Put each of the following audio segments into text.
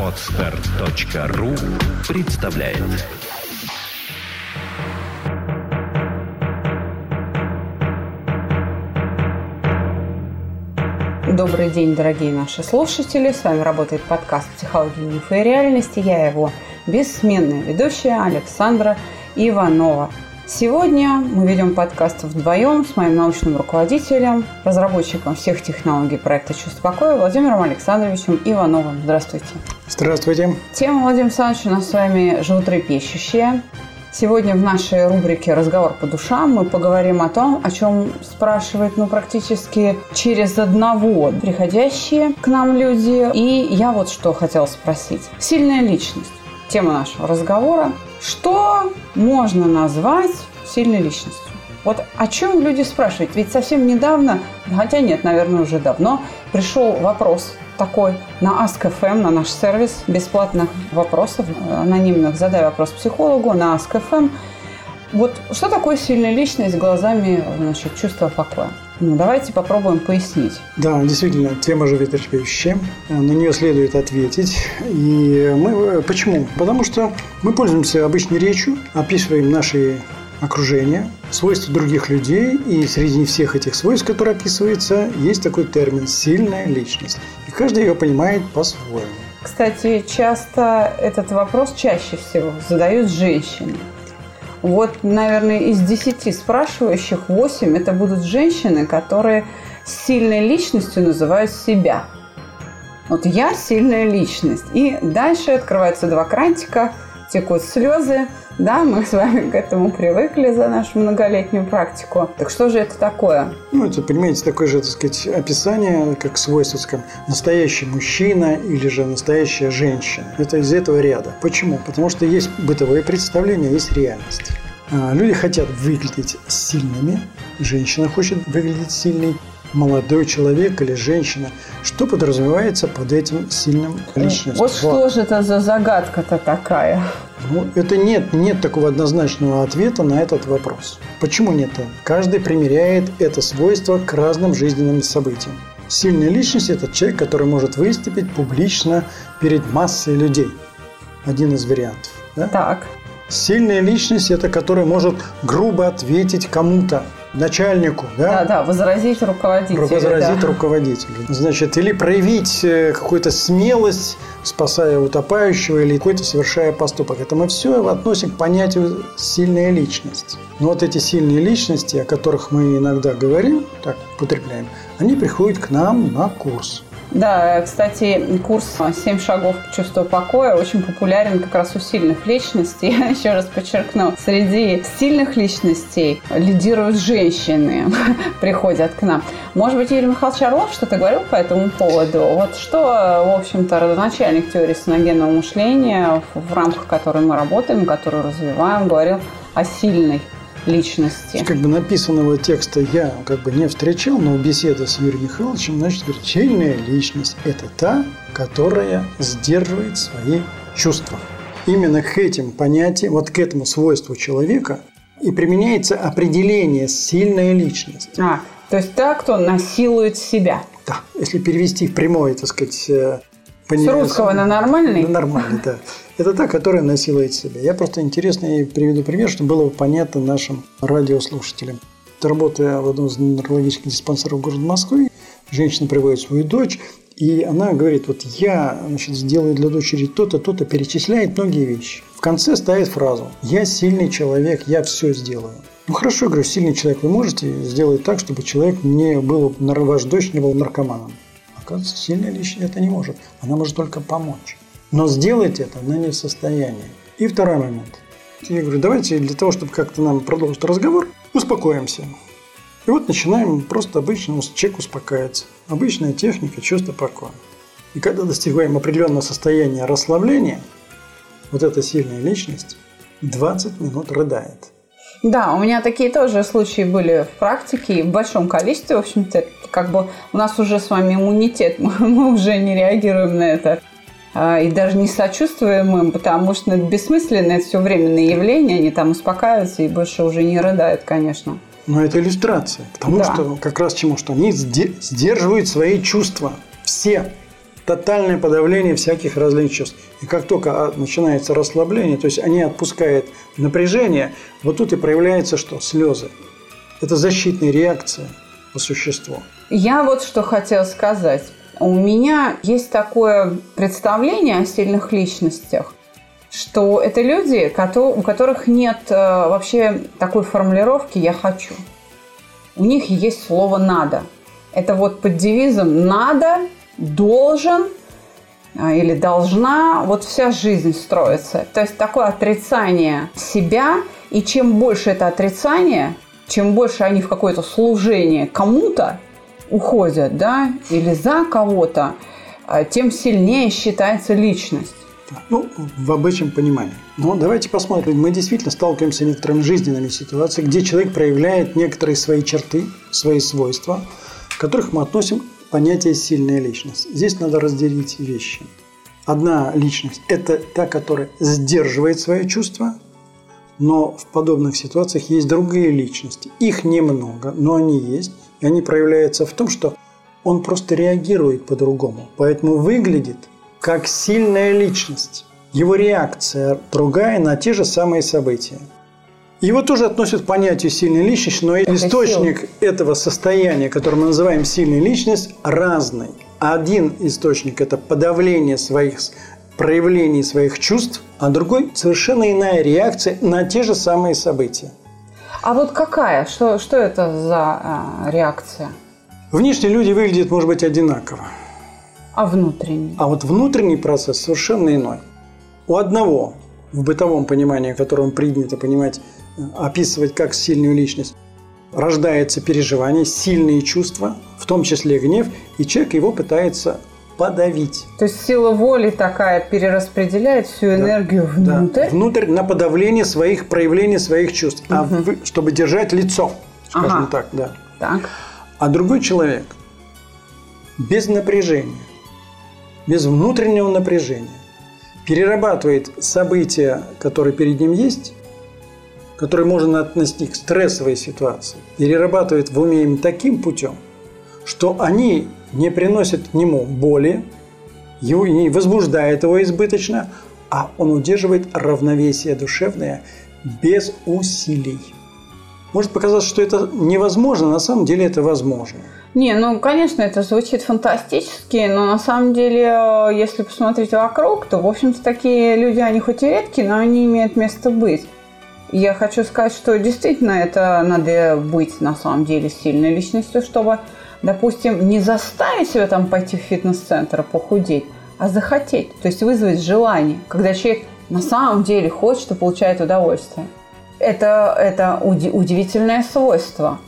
Отстар.ру представляет Добрый день, дорогие наши слушатели. С вами работает подкаст «Психология, мифы и реальности». Я его бессменная ведущая Александра Иванова. Сегодня мы ведем подкаст вдвоем с моим научным руководителем, разработчиком всех технологий проекта «Чувство покоя» Владимиром Александровичем Ивановым. Здравствуйте. Здравствуйте. Тема, Владимир Александрович, у нас с вами животрепещущая. Сегодня в нашей рубрике «Разговор по душам» мы поговорим о том, о чем спрашивают ну, практически через одного приходящие к нам люди. И я вот что хотела спросить. Сильная личность. Тема нашего разговора. Что можно назвать сильной личностью? Вот о чем люди спрашивают? Ведь совсем недавно, хотя нет, наверное, уже давно, пришел вопрос такой на Ask.fm, на наш сервис бесплатных вопросов, анонимных. Задай вопрос психологу на Ask.fm. Вот что такое сильная личность глазами значит, чувства покоя? Ну, давайте попробуем пояснить. Да, действительно, тема животрепещущая. На нее следует ответить. И мы... Почему? Потому что мы пользуемся обычной речью, описываем наши окружения, свойства других людей, и среди всех этих свойств, которые описываются, есть такой термин «сильная личность». И каждый ее понимает по-своему. Кстати, часто этот вопрос чаще всего задают женщины. Вот, наверное, из 10 спрашивающих 8 это будут женщины, которые сильной личностью называют себя. Вот я сильная личность. И дальше открываются два крантика, текут слезы. Да, мы с вами к этому привыкли за нашу многолетнюю практику. Так что же это такое? Ну, это, понимаете, такое же, так сказать, описание, как свойство, скажем, настоящий мужчина или же настоящая женщина. Это из этого ряда. Почему? Потому что есть бытовое представление, есть реальность. А, люди хотят выглядеть сильными, женщина хочет выглядеть сильной, молодой человек или женщина. Что подразумевается под этим сильным личностью? Вот что же это за загадка-то такая? Ну, это нет, нет такого однозначного ответа на этот вопрос. Почему нет? Каждый примеряет это свойство к разным жизненным событиям. Сильная личность – это человек, который может выступить публично перед массой людей. Один из вариантов. Да? Так. Сильная личность – это которая может грубо ответить кому-то, начальнику, да? Да, да, возразить руководителю. Возразить да. руководителю. Значит, или проявить э, какую-то смелость, спасая утопающего, или какой-то совершая поступок. Это мы все относим к понятию «сильная личность». Но вот эти сильные личности, о которых мы иногда говорим, так употребляем, они приходят к нам на курс. Да, кстати, курс «Семь шагов к чувству покоя» очень популярен как раз у сильных личностей. Я еще раз подчеркну, среди сильных личностей лидируют женщины, приходят к нам. Может быть, Юрий Михайлович Орлов что-то говорил по этому поводу? Вот что, в общем-то, родоначальник теории соногенного мышления, в рамках которой мы работаем, которую развиваем, говорил о сильной личности. Как бы написанного текста я как бы не встречал, но беседа с Юрием Михайловичем, значит, говорит, сильная личность – это та, которая сдерживает свои чувства. Именно к этим понятиям, вот к этому свойству человека и применяется определение «сильная личность». А, то есть та, кто насилует себя. Да, если перевести в прямое, так сказать, э, с русского на нормальный? На нормальный, да. Это та, которая насилует себя. Я просто интересно приведу пример, чтобы было понятно нашим радиослушателям. Работая в одном из неврологических диспансеров города Москвы, женщина приводит свою дочь, и она говорит, вот я значит, сделаю для дочери то-то, то-то, перечисляет многие вещи. В конце ставит фразу «Я сильный человек, я все сделаю». Ну хорошо, я говорю, сильный человек, вы можете сделать так, чтобы человек не был, ваш дочь не был наркоманом. Оказывается, сильная личность это не может. Она может только помочь. Но сделать это она не в состоянии. И второй момент. Я говорю, давайте для того, чтобы как-то нам продолжить разговор, успокоимся. И вот начинаем просто обычно человек успокаивается. Обычная техника чувства покоя. И когда достигаем определенного состояния расслабления, вот эта сильная личность 20 минут рыдает. Да, у меня такие тоже случаи были в практике, в большом количестве, в общем-то, как бы у нас уже с вами иммунитет, мы уже не реагируем на это и даже не сочувствуем им, потому что это бессмысленно, это все временное явление, они там успокаиваются и больше уже не рыдают, конечно. Но это иллюстрация, потому да. что как раз чему, что они сдерживают свои чувства, все. тотальное подавление всяких различных чувств. И как только а, начинается расслабление, то есть они отпускают напряжение, вот тут и проявляется что? Слезы. Это защитная реакция по существу. Я вот что хотела сказать. У меня есть такое представление о сильных личностях, что это люди, у которых нет э, вообще такой формулировки «я хочу». У них есть слово «надо». Это вот под девизом «надо», «должен», а, или должна, вот вся жизнь строится. То есть такое отрицание себя, и чем больше это отрицание, чем больше они в какое-то служение кому-то уходят, да, или за кого-то, а, тем сильнее считается личность. Ну, в обычном понимании. Но давайте посмотрим. Мы действительно сталкиваемся с некоторыми жизненными ситуациями, где человек проявляет некоторые свои черты, свои свойства, которых мы относим к понятию «сильная личность». Здесь надо разделить вещи. Одна личность – это та, которая сдерживает свои чувства, но в подобных ситуациях есть другие личности. Их немного, но они есть. И они проявляются в том, что он просто реагирует по-другому. Поэтому выглядит как сильная личность. Его реакция другая на те же самые события. Его тоже относят к понятию сильной личности, но Это источник сила. этого состояния, которое мы называем сильной личность, разный. Один источник – это подавление своих проявлений своих чувств, а другой – совершенно иная реакция на те же самые события. А вот какая? Что, что это за а, реакция? Внешне люди выглядят, может быть, одинаково. А внутренний? А вот внутренний процесс совершенно иной. У одного, в бытовом понимании, которым принято понимать, описывать как сильную личность, рождается переживание, сильные чувства, в том числе гнев, и человек его пытается подавить. То есть сила воли такая перераспределяет всю энергию да, внутрь? Да, внутрь на подавление своих проявлений своих чувств, угу. а вы, чтобы держать лицо, скажем ага. так, да. Так. А другой человек без напряжения, без внутреннего напряжения перерабатывает события, которые перед ним есть, которые можно отнести к стрессовой ситуации, перерабатывает в уме им таким путем, что они не приносят к нему боли, его не возбуждает его избыточно, а он удерживает равновесие душевное без усилий. Может показаться, что это невозможно, на самом деле это возможно. Не, ну, конечно, это звучит фантастически, но на самом деле, если посмотреть вокруг, то, в общем-то, такие люди, они хоть и редкие, но они имеют место быть. Я хочу сказать, что действительно это надо быть на самом деле сильной личностью, чтобы допустим, не заставить себя там пойти в фитнес-центр, похудеть, а захотеть, то есть вызвать желание, когда человек на самом деле хочет и получает удовольствие. Это, это удивительное свойство.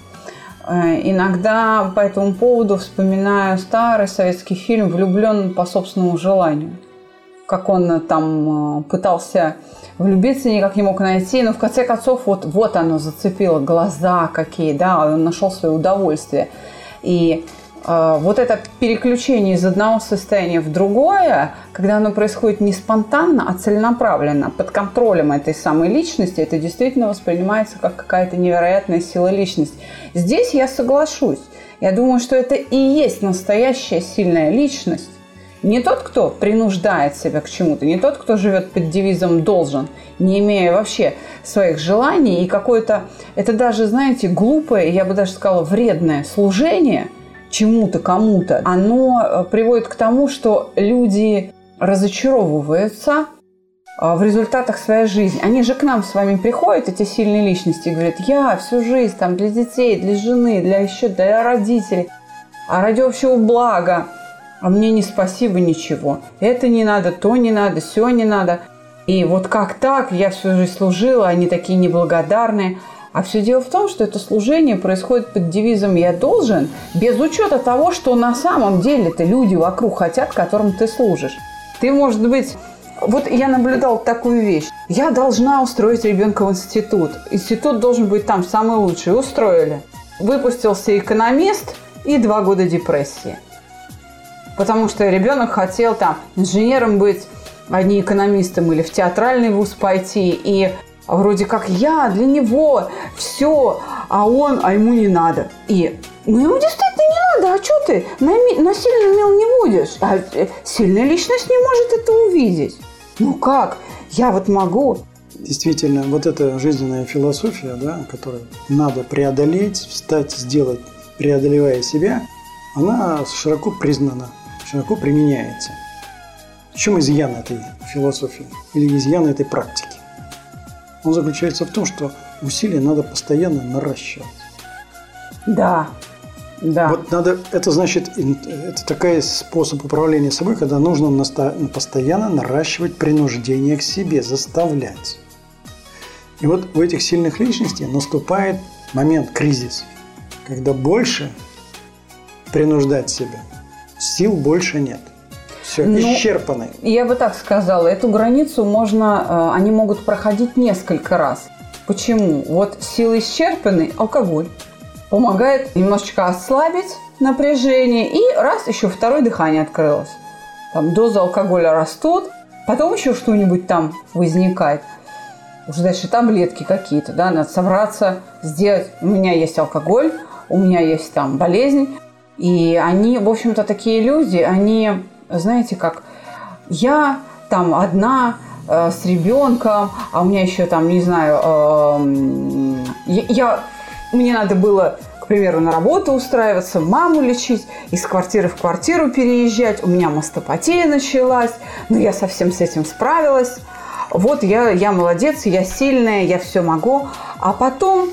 Э, иногда по этому поводу вспоминаю старый советский фильм «Влюблен по собственному желанию». Как он там э, пытался влюбиться, никак не мог найти, но в конце концов вот, вот оно зацепило глаза какие, да, он нашел свое удовольствие – и э, вот это переключение из одного состояния в другое, когда оно происходит не спонтанно, а целенаправленно, под контролем этой самой личности, это действительно воспринимается как какая-то невероятная сила личности. Здесь я соглашусь. Я думаю, что это и есть настоящая сильная личность. Не тот, кто принуждает себя к чему-то, не тот, кто живет под девизом «должен», не имея вообще своих желаний и какое-то, это даже, знаете, глупое, я бы даже сказала, вредное служение чему-то, кому-то, оно э, приводит к тому, что люди разочаровываются э, в результатах своей жизни. Они же к нам с вами приходят, эти сильные личности, и говорят, я всю жизнь там для детей, для жены, для еще для родителей, а ради общего блага а мне не спасибо ничего. Это не надо, то не надо, все не надо. И вот как так, я всю жизнь служила, они такие неблагодарные. А все дело в том, что это служение происходит под девизом «я должен», без учета того, что на самом деле-то люди вокруг хотят, которым ты служишь. Ты, может быть, вот я наблюдал такую вещь. Я должна устроить ребенка в институт. Институт должен быть там самый лучший. Устроили. Выпустился экономист и два года депрессии потому что ребенок хотел там инженером быть, а не экономистом, или в театральный вуз пойти, и вроде как я для него все, а он, а ему не надо. И ну, ему действительно не надо, а что ты? Насильно мил не будешь. А э, сильная личность не может это увидеть. Ну как? Я вот могу. Действительно, вот эта жизненная философия, да, которую надо преодолеть, встать, сделать, преодолевая себя, она широко признана, широко применяется. В чем изъян этой философии или изъян этой практики? Он заключается в том, что усилия надо постоянно наращивать. Да, да. Вот надо, это значит, это такой способ управления собой, когда нужно постоянно наращивать принуждение к себе, заставлять. И вот у этих сильных личностей наступает момент кризис, когда больше принуждать себя, сил больше нет. Все, ну, исчерпаны. Я бы так сказала, эту границу можно, э, они могут проходить несколько раз. Почему? Вот силы исчерпаны, алкоголь помогает немножечко ослабить напряжение, и раз, еще второе дыхание открылось. Там доза алкоголя растут, потом еще что-нибудь там возникает. Уже дальше таблетки какие-то, да, надо собраться, сделать. У меня есть алкоголь, у меня есть там болезнь. И они, в общем-то, такие люди, они, знаете как, я там одна, э, с ребенком, а у меня еще там, не знаю, э, я мне надо было, к примеру, на работу устраиваться, маму лечить, из квартиры в квартиру переезжать. У меня мастопатия началась, но я совсем с этим справилась. Вот я, я молодец, я сильная, я все могу. А потом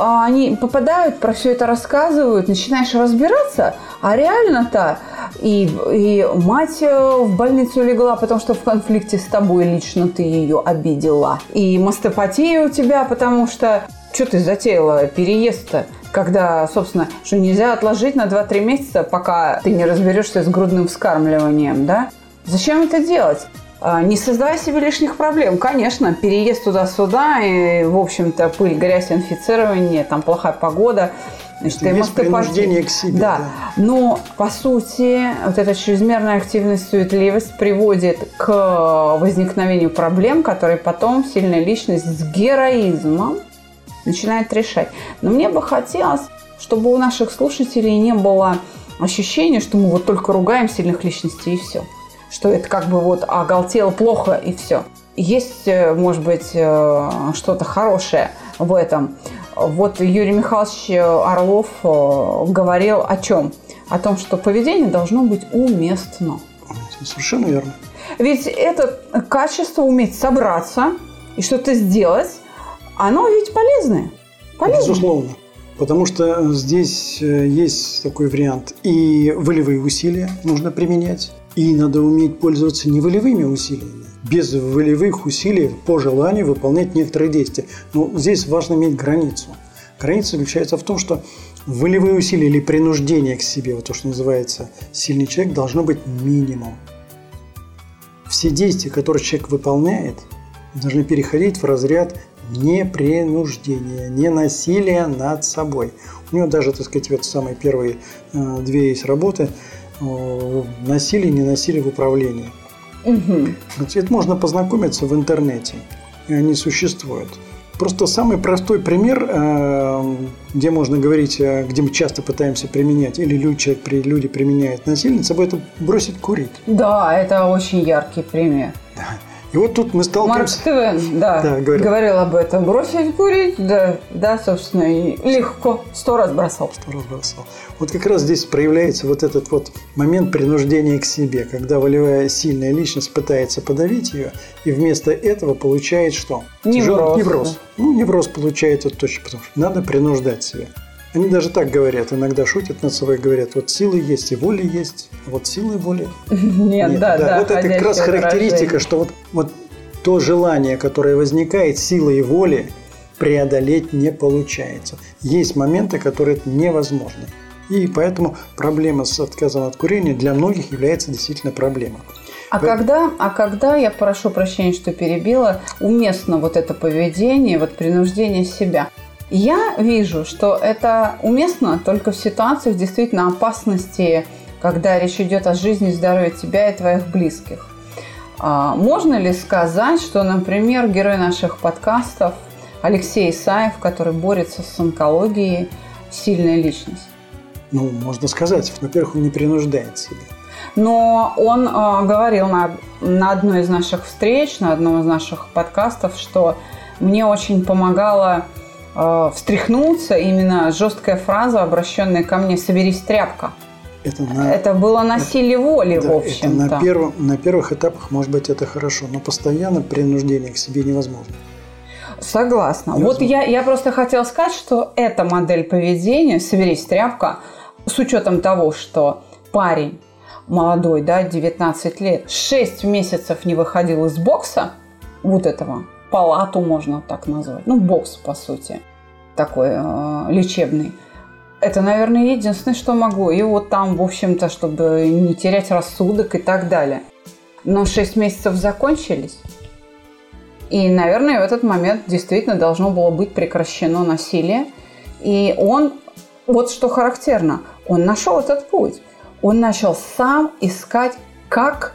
они попадают, про все это рассказывают, начинаешь разбираться, а реально-то и, и мать э, в больницу легла, потому что в конфликте с тобой лично ты ее обидела. И мастопатия у тебя, потому что что ты затеяла переезд-то? Когда, собственно, что нельзя отложить на 2-3 месяца, пока ты не разберешься с грудным вскармливанием, да? Зачем это делать? А, не создавай себе лишних проблем. Конечно, переезд туда-сюда, и, в общем-то, пыль, грязь, инфицирование, там плохая погода. Значит, Это есть принуждение к себе. Да. да. Но, по сути, вот эта чрезмерная активность, суетливость приводит к возникновению проблем, которые потом сильная личность с героизмом начинает решать. Но мне бы хотелось, чтобы у наших слушателей не было ощущения, что мы вот только ругаем сильных личностей и все. Что это как бы вот оголтело плохо и все. Есть, э, может быть, э, что-то хорошее в этом. Вот Юрий Михайлович Орлов э, говорил о чем? О том, что поведение должно быть уместно. Совершенно верно. Ведь это качество уметь собраться и что-то сделать, оно ведь полезное. полезное. Безусловно. Потому что здесь есть такой вариант. И волевые усилия нужно применять. И надо уметь пользоваться не волевыми усилиями. Без волевых усилий по желанию выполнять некоторые действия. Но здесь важно иметь границу. Граница заключается в том, что волевые усилия или принуждение к себе, вот то, что называется сильный человек, должно быть минимум. Все действия, которые человек выполняет, должны переходить в разряд не принуждение, не насилие над собой. У него даже, так сказать, вот самые первые э, две есть работы «Насилие, не насилие в управлении». Угу. Это можно познакомиться в интернете, и они существуют. Просто самый простой пример, э, где можно говорить, э, где мы часто пытаемся применять, или люди, люди применяют насилие, собой это бросить курить. Да, это очень яркий пример. И вот тут мы сталкиваемся... Марк Твен, да, да говорил. говорил об этом. Бросить курить, да, да, собственно, и легко. Сто раз бросал. Сто раз бросал. Вот как раз здесь проявляется вот этот вот момент принуждения к себе, когда волевая сильная личность пытается подавить ее, и вместо этого получает что? Невроз. невроз. Да. Ну, невроз получается точно, потому что надо принуждать себя. Они даже так говорят, иногда шутят над собой, говорят, вот силы есть и воля есть, а вот силы и воли нет. Нет, да, да. Вот это как раз характеристика, что вот, вот то желание, которое возникает, силы и воли, преодолеть не получается. Есть моменты, которые это невозможно. И поэтому проблема с отказом от курения для многих является действительно проблемой. А, когда, а когда, я прошу прощения, что перебила, уместно вот это поведение, вот принуждение себя? Я вижу, что это уместно только в ситуациях действительно опасности, когда речь идет о жизни и здоровье тебя и твоих близких. А, можно ли сказать, что, например, герой наших подкастов Алексей Исаев, который борется с онкологией, сильная личность? Ну, можно сказать, во-первых, он не принуждает себя. Но он э, говорил на, на одной из наших встреч, на одном из наших подкастов, что мне очень помогало э, встряхнуться именно жесткая фраза, обращенная ко мне «соберись, тряпка». Это, на, это было насилие воли, да, в общем-то. На, первом, на первых этапах, может быть, это хорошо, но постоянно принуждение к себе невозможно. Согласна. Вот я, я просто хотела сказать, что эта модель поведения «соберись, тряпка», с учетом того, что парень молодой, да, 19 лет, 6 месяцев не выходил из бокса, вот этого, палату можно так назвать, ну, бокс, по сути, такой э, лечебный. Это, наверное, единственное, что могу. И вот там, в общем-то, чтобы не терять рассудок и так далее. Но 6 месяцев закончились. И, наверное, в этот момент действительно должно было быть прекращено насилие. И он, вот что характерно, он нашел этот путь. Он начал сам искать, как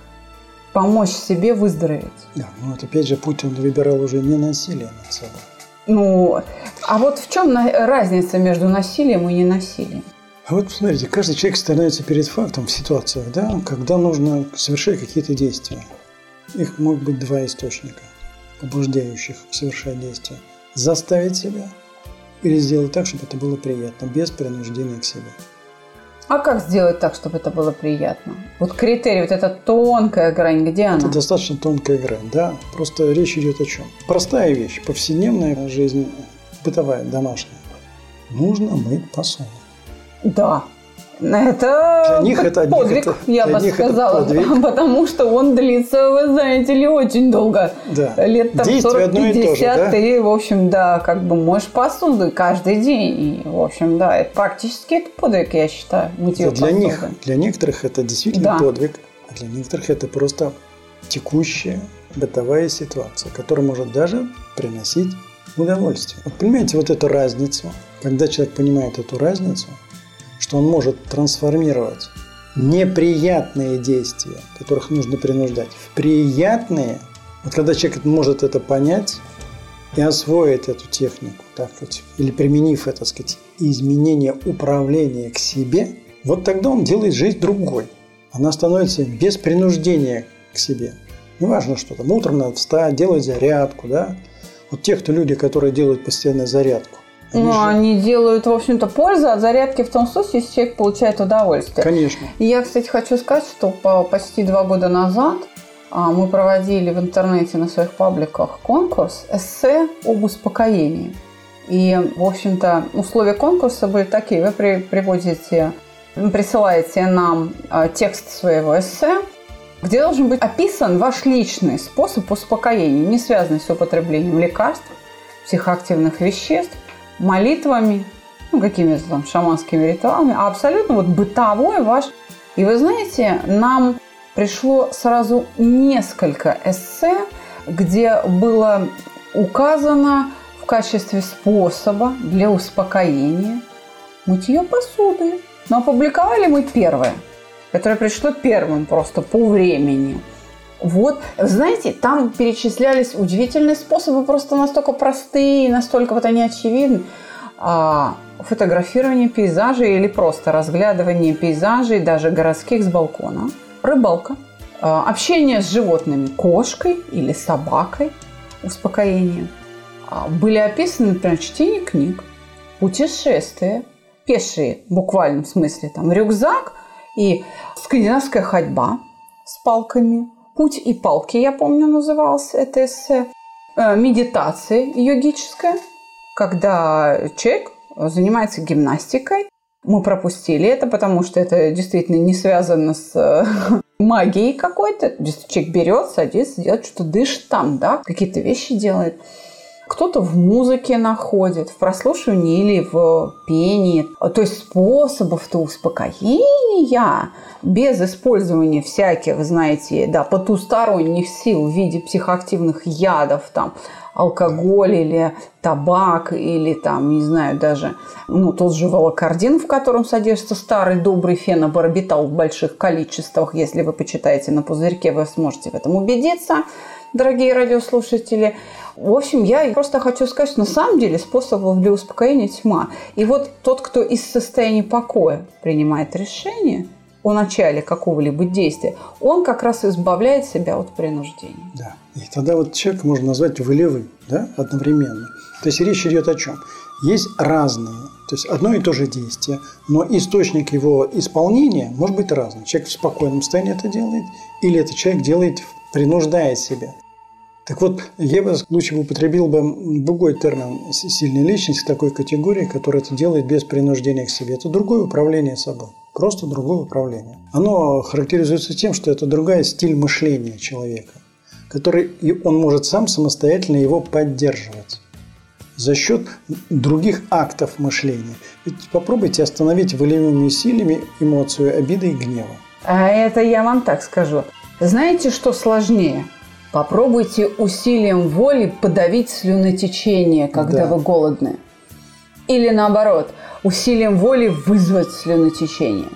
помочь себе выздороветь. Да, ну вот опять же путь он выбирал уже не насилие над собой. Ну, а вот в чем разница между насилием и ненасилием? А вот смотрите, каждый человек становится перед фактом в ситуациях, да, когда нужно совершать какие-то действия. Их могут быть два источника, побуждающих совершать действия. Заставить себя или сделать так, чтобы это было приятно, без принуждения к себе. А как сделать так, чтобы это было приятно? Вот критерий, вот эта тонкая грань, где она? Это достаточно тонкая грань, да. Просто речь идет о чем? Простая вещь, повседневная жизнь, бытовая, домашняя. Нужно мыть посуду. Да, это, для них это подвиг, это, я бы сказала, потому что он длится, вы знаете ли, очень долго. Да. Лет там 40-50, да? ты, в общем, да, как бы моешь посуду каждый день. И, в общем, да, это практически это подвиг, я считаю, мытье для посуды. них, для некоторых это действительно да. подвиг, а для некоторых это просто текущая бытовая ситуация, которая может даже приносить удовольствие. Вот понимаете вот эту разницу, когда человек понимает эту разницу – что он может трансформировать неприятные действия, которых нужно принуждать, в приятные. Вот когда человек может это понять и освоить эту технику, так сказать, или применив это, так сказать, изменение управления к себе, вот тогда он делает жизнь другой. Она становится без принуждения к себе. Неважно, что там, утром надо встать, делать зарядку, да. Вот те, кто люди, которые делают постоянно зарядку, ну, же... они делают, в общем-то, пользу от зарядки в том случае, если человек получает удовольствие. Конечно. И я, кстати, хочу сказать, что почти два года назад а, мы проводили в интернете на своих пабликах конкурс эссе об успокоении. И, в общем-то, условия конкурса были такие. Вы при, приводите, присылаете нам а, текст своего эссе, где должен быть описан ваш личный способ успокоения, не связанный с употреблением лекарств, психоактивных веществ, молитвами, ну, какими-то там шаманскими ритуалами, а абсолютно вот бытовой ваш. И вы знаете, нам пришло сразу несколько эссе, где было указано в качестве способа для успокоения мытье посуды. Но опубликовали мы первое, которое пришло первым просто по времени. Вот, знаете, там перечислялись удивительные способы, просто настолько простые, настолько вот они очевидны. А, фотографирование пейзажей или просто разглядывание пейзажей, даже городских с балкона. Рыбалка. А, общение с животными, кошкой или собакой. Успокоение. А, были описаны, например, чтение книг, путешествия, пешие, в буквальном смысле, там рюкзак и скандинавская ходьба с палками, «Путь и палки», я помню, назывался это эссе. Э, медитация йогическая, когда человек занимается гимнастикой. Мы пропустили это, потому что это действительно не связано с э, магией какой-то. Человек берет, садится, делает что-то, дышит там, да, какие-то вещи делает кто-то в музыке находит, в прослушивании или в пении. То есть способов-то успокоения без использования всяких, знаете, да, потусторонних сил в виде психоактивных ядов там, алкоголь или табак или там, не знаю, даже ну, тот же волокордин, в котором содержится старый добрый фенобарбитал в больших количествах. Если вы почитаете на пузырьке, вы сможете в этом убедиться, дорогие радиослушатели. В общем, я просто хочу сказать, что на самом деле способов для успокоения тьма. И вот тот, кто из состояния покоя принимает решение – о начале какого-либо действия, он как раз избавляет себя от принуждения. Да. И тогда вот человек можно назвать волевым да, одновременно. То есть речь идет о чем? Есть разные, то есть одно и то же действие, но источник его исполнения может быть разный. Человек в спокойном состоянии это делает, или этот человек делает, принуждая себя. Так вот, я бы лучше употребил бы другой термин «сильная личность» такой категории, которая это делает без принуждения к себе. Это другое управление собой. Просто другое управление. Оно характеризуется тем, что это другая стиль мышления человека, который и он может сам самостоятельно его поддерживать за счет других актов мышления. Ведь попробуйте остановить волевыми усилиями эмоцию обиды и гнева. А это я вам так скажу. Знаете, что сложнее? Попробуйте усилием воли подавить слюнотечение, когда да. вы голодны. Или наоборот, усилием воли вызвать слюнотечение.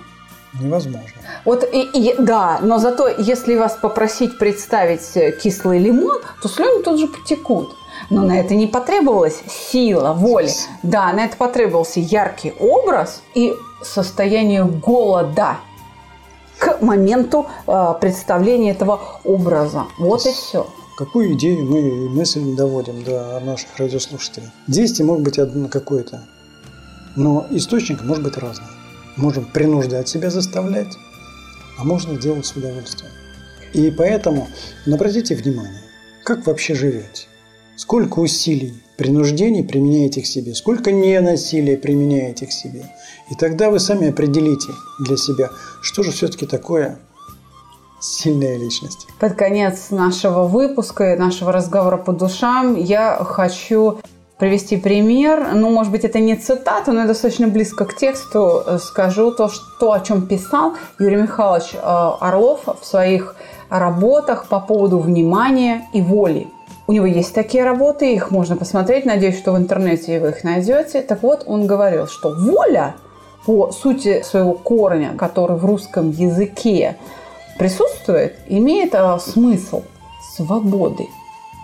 Невозможно. Вот и, и да, но зато если вас попросить представить кислый лимон, то слюни тут же потекут. Но на это не потребовалась сила, воля. Да, на это потребовался яркий образ и состояние голода моменту э, представления этого образа. Вот и все. Какую идею мы мысль доводим до наших радиослушателей? Действие может быть одно какое-то, но источник может быть разный. Можем принуждать себя заставлять, а можно делать с удовольствием. И поэтому обратите внимание, как вообще живете. Сколько усилий, принуждений применяете к себе, сколько ненасилия применяете к себе. И тогда вы сами определите для себя, что же все-таки такое сильная личность. Под конец нашего выпуска и нашего разговора по душам я хочу привести пример. Ну, может быть, это не цитата, но достаточно близко к тексту. Скажу то, что, о чем писал Юрий Михайлович э, Орлов в своих работах по поводу внимания и воли. У него есть такие работы, их можно посмотреть. Надеюсь, что в интернете вы их найдете. Так вот, он говорил, что воля по сути своего корня, который в русском языке присутствует, имеет а, смысл свободы.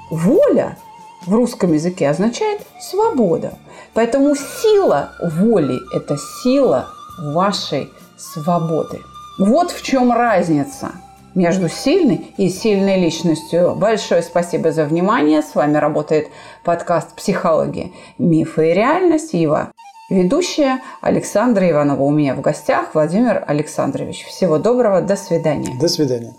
Воля в русском языке означает свобода. Поэтому сила воли – это сила вашей свободы. Вот в чем разница между сильной и сильной личностью. Большое спасибо за внимание. С вами работает подкаст «Психология. Мифы и реальность». Его ведущая Александра Иванова. У меня в гостях Владимир Александрович. Всего доброго. До свидания. До свидания.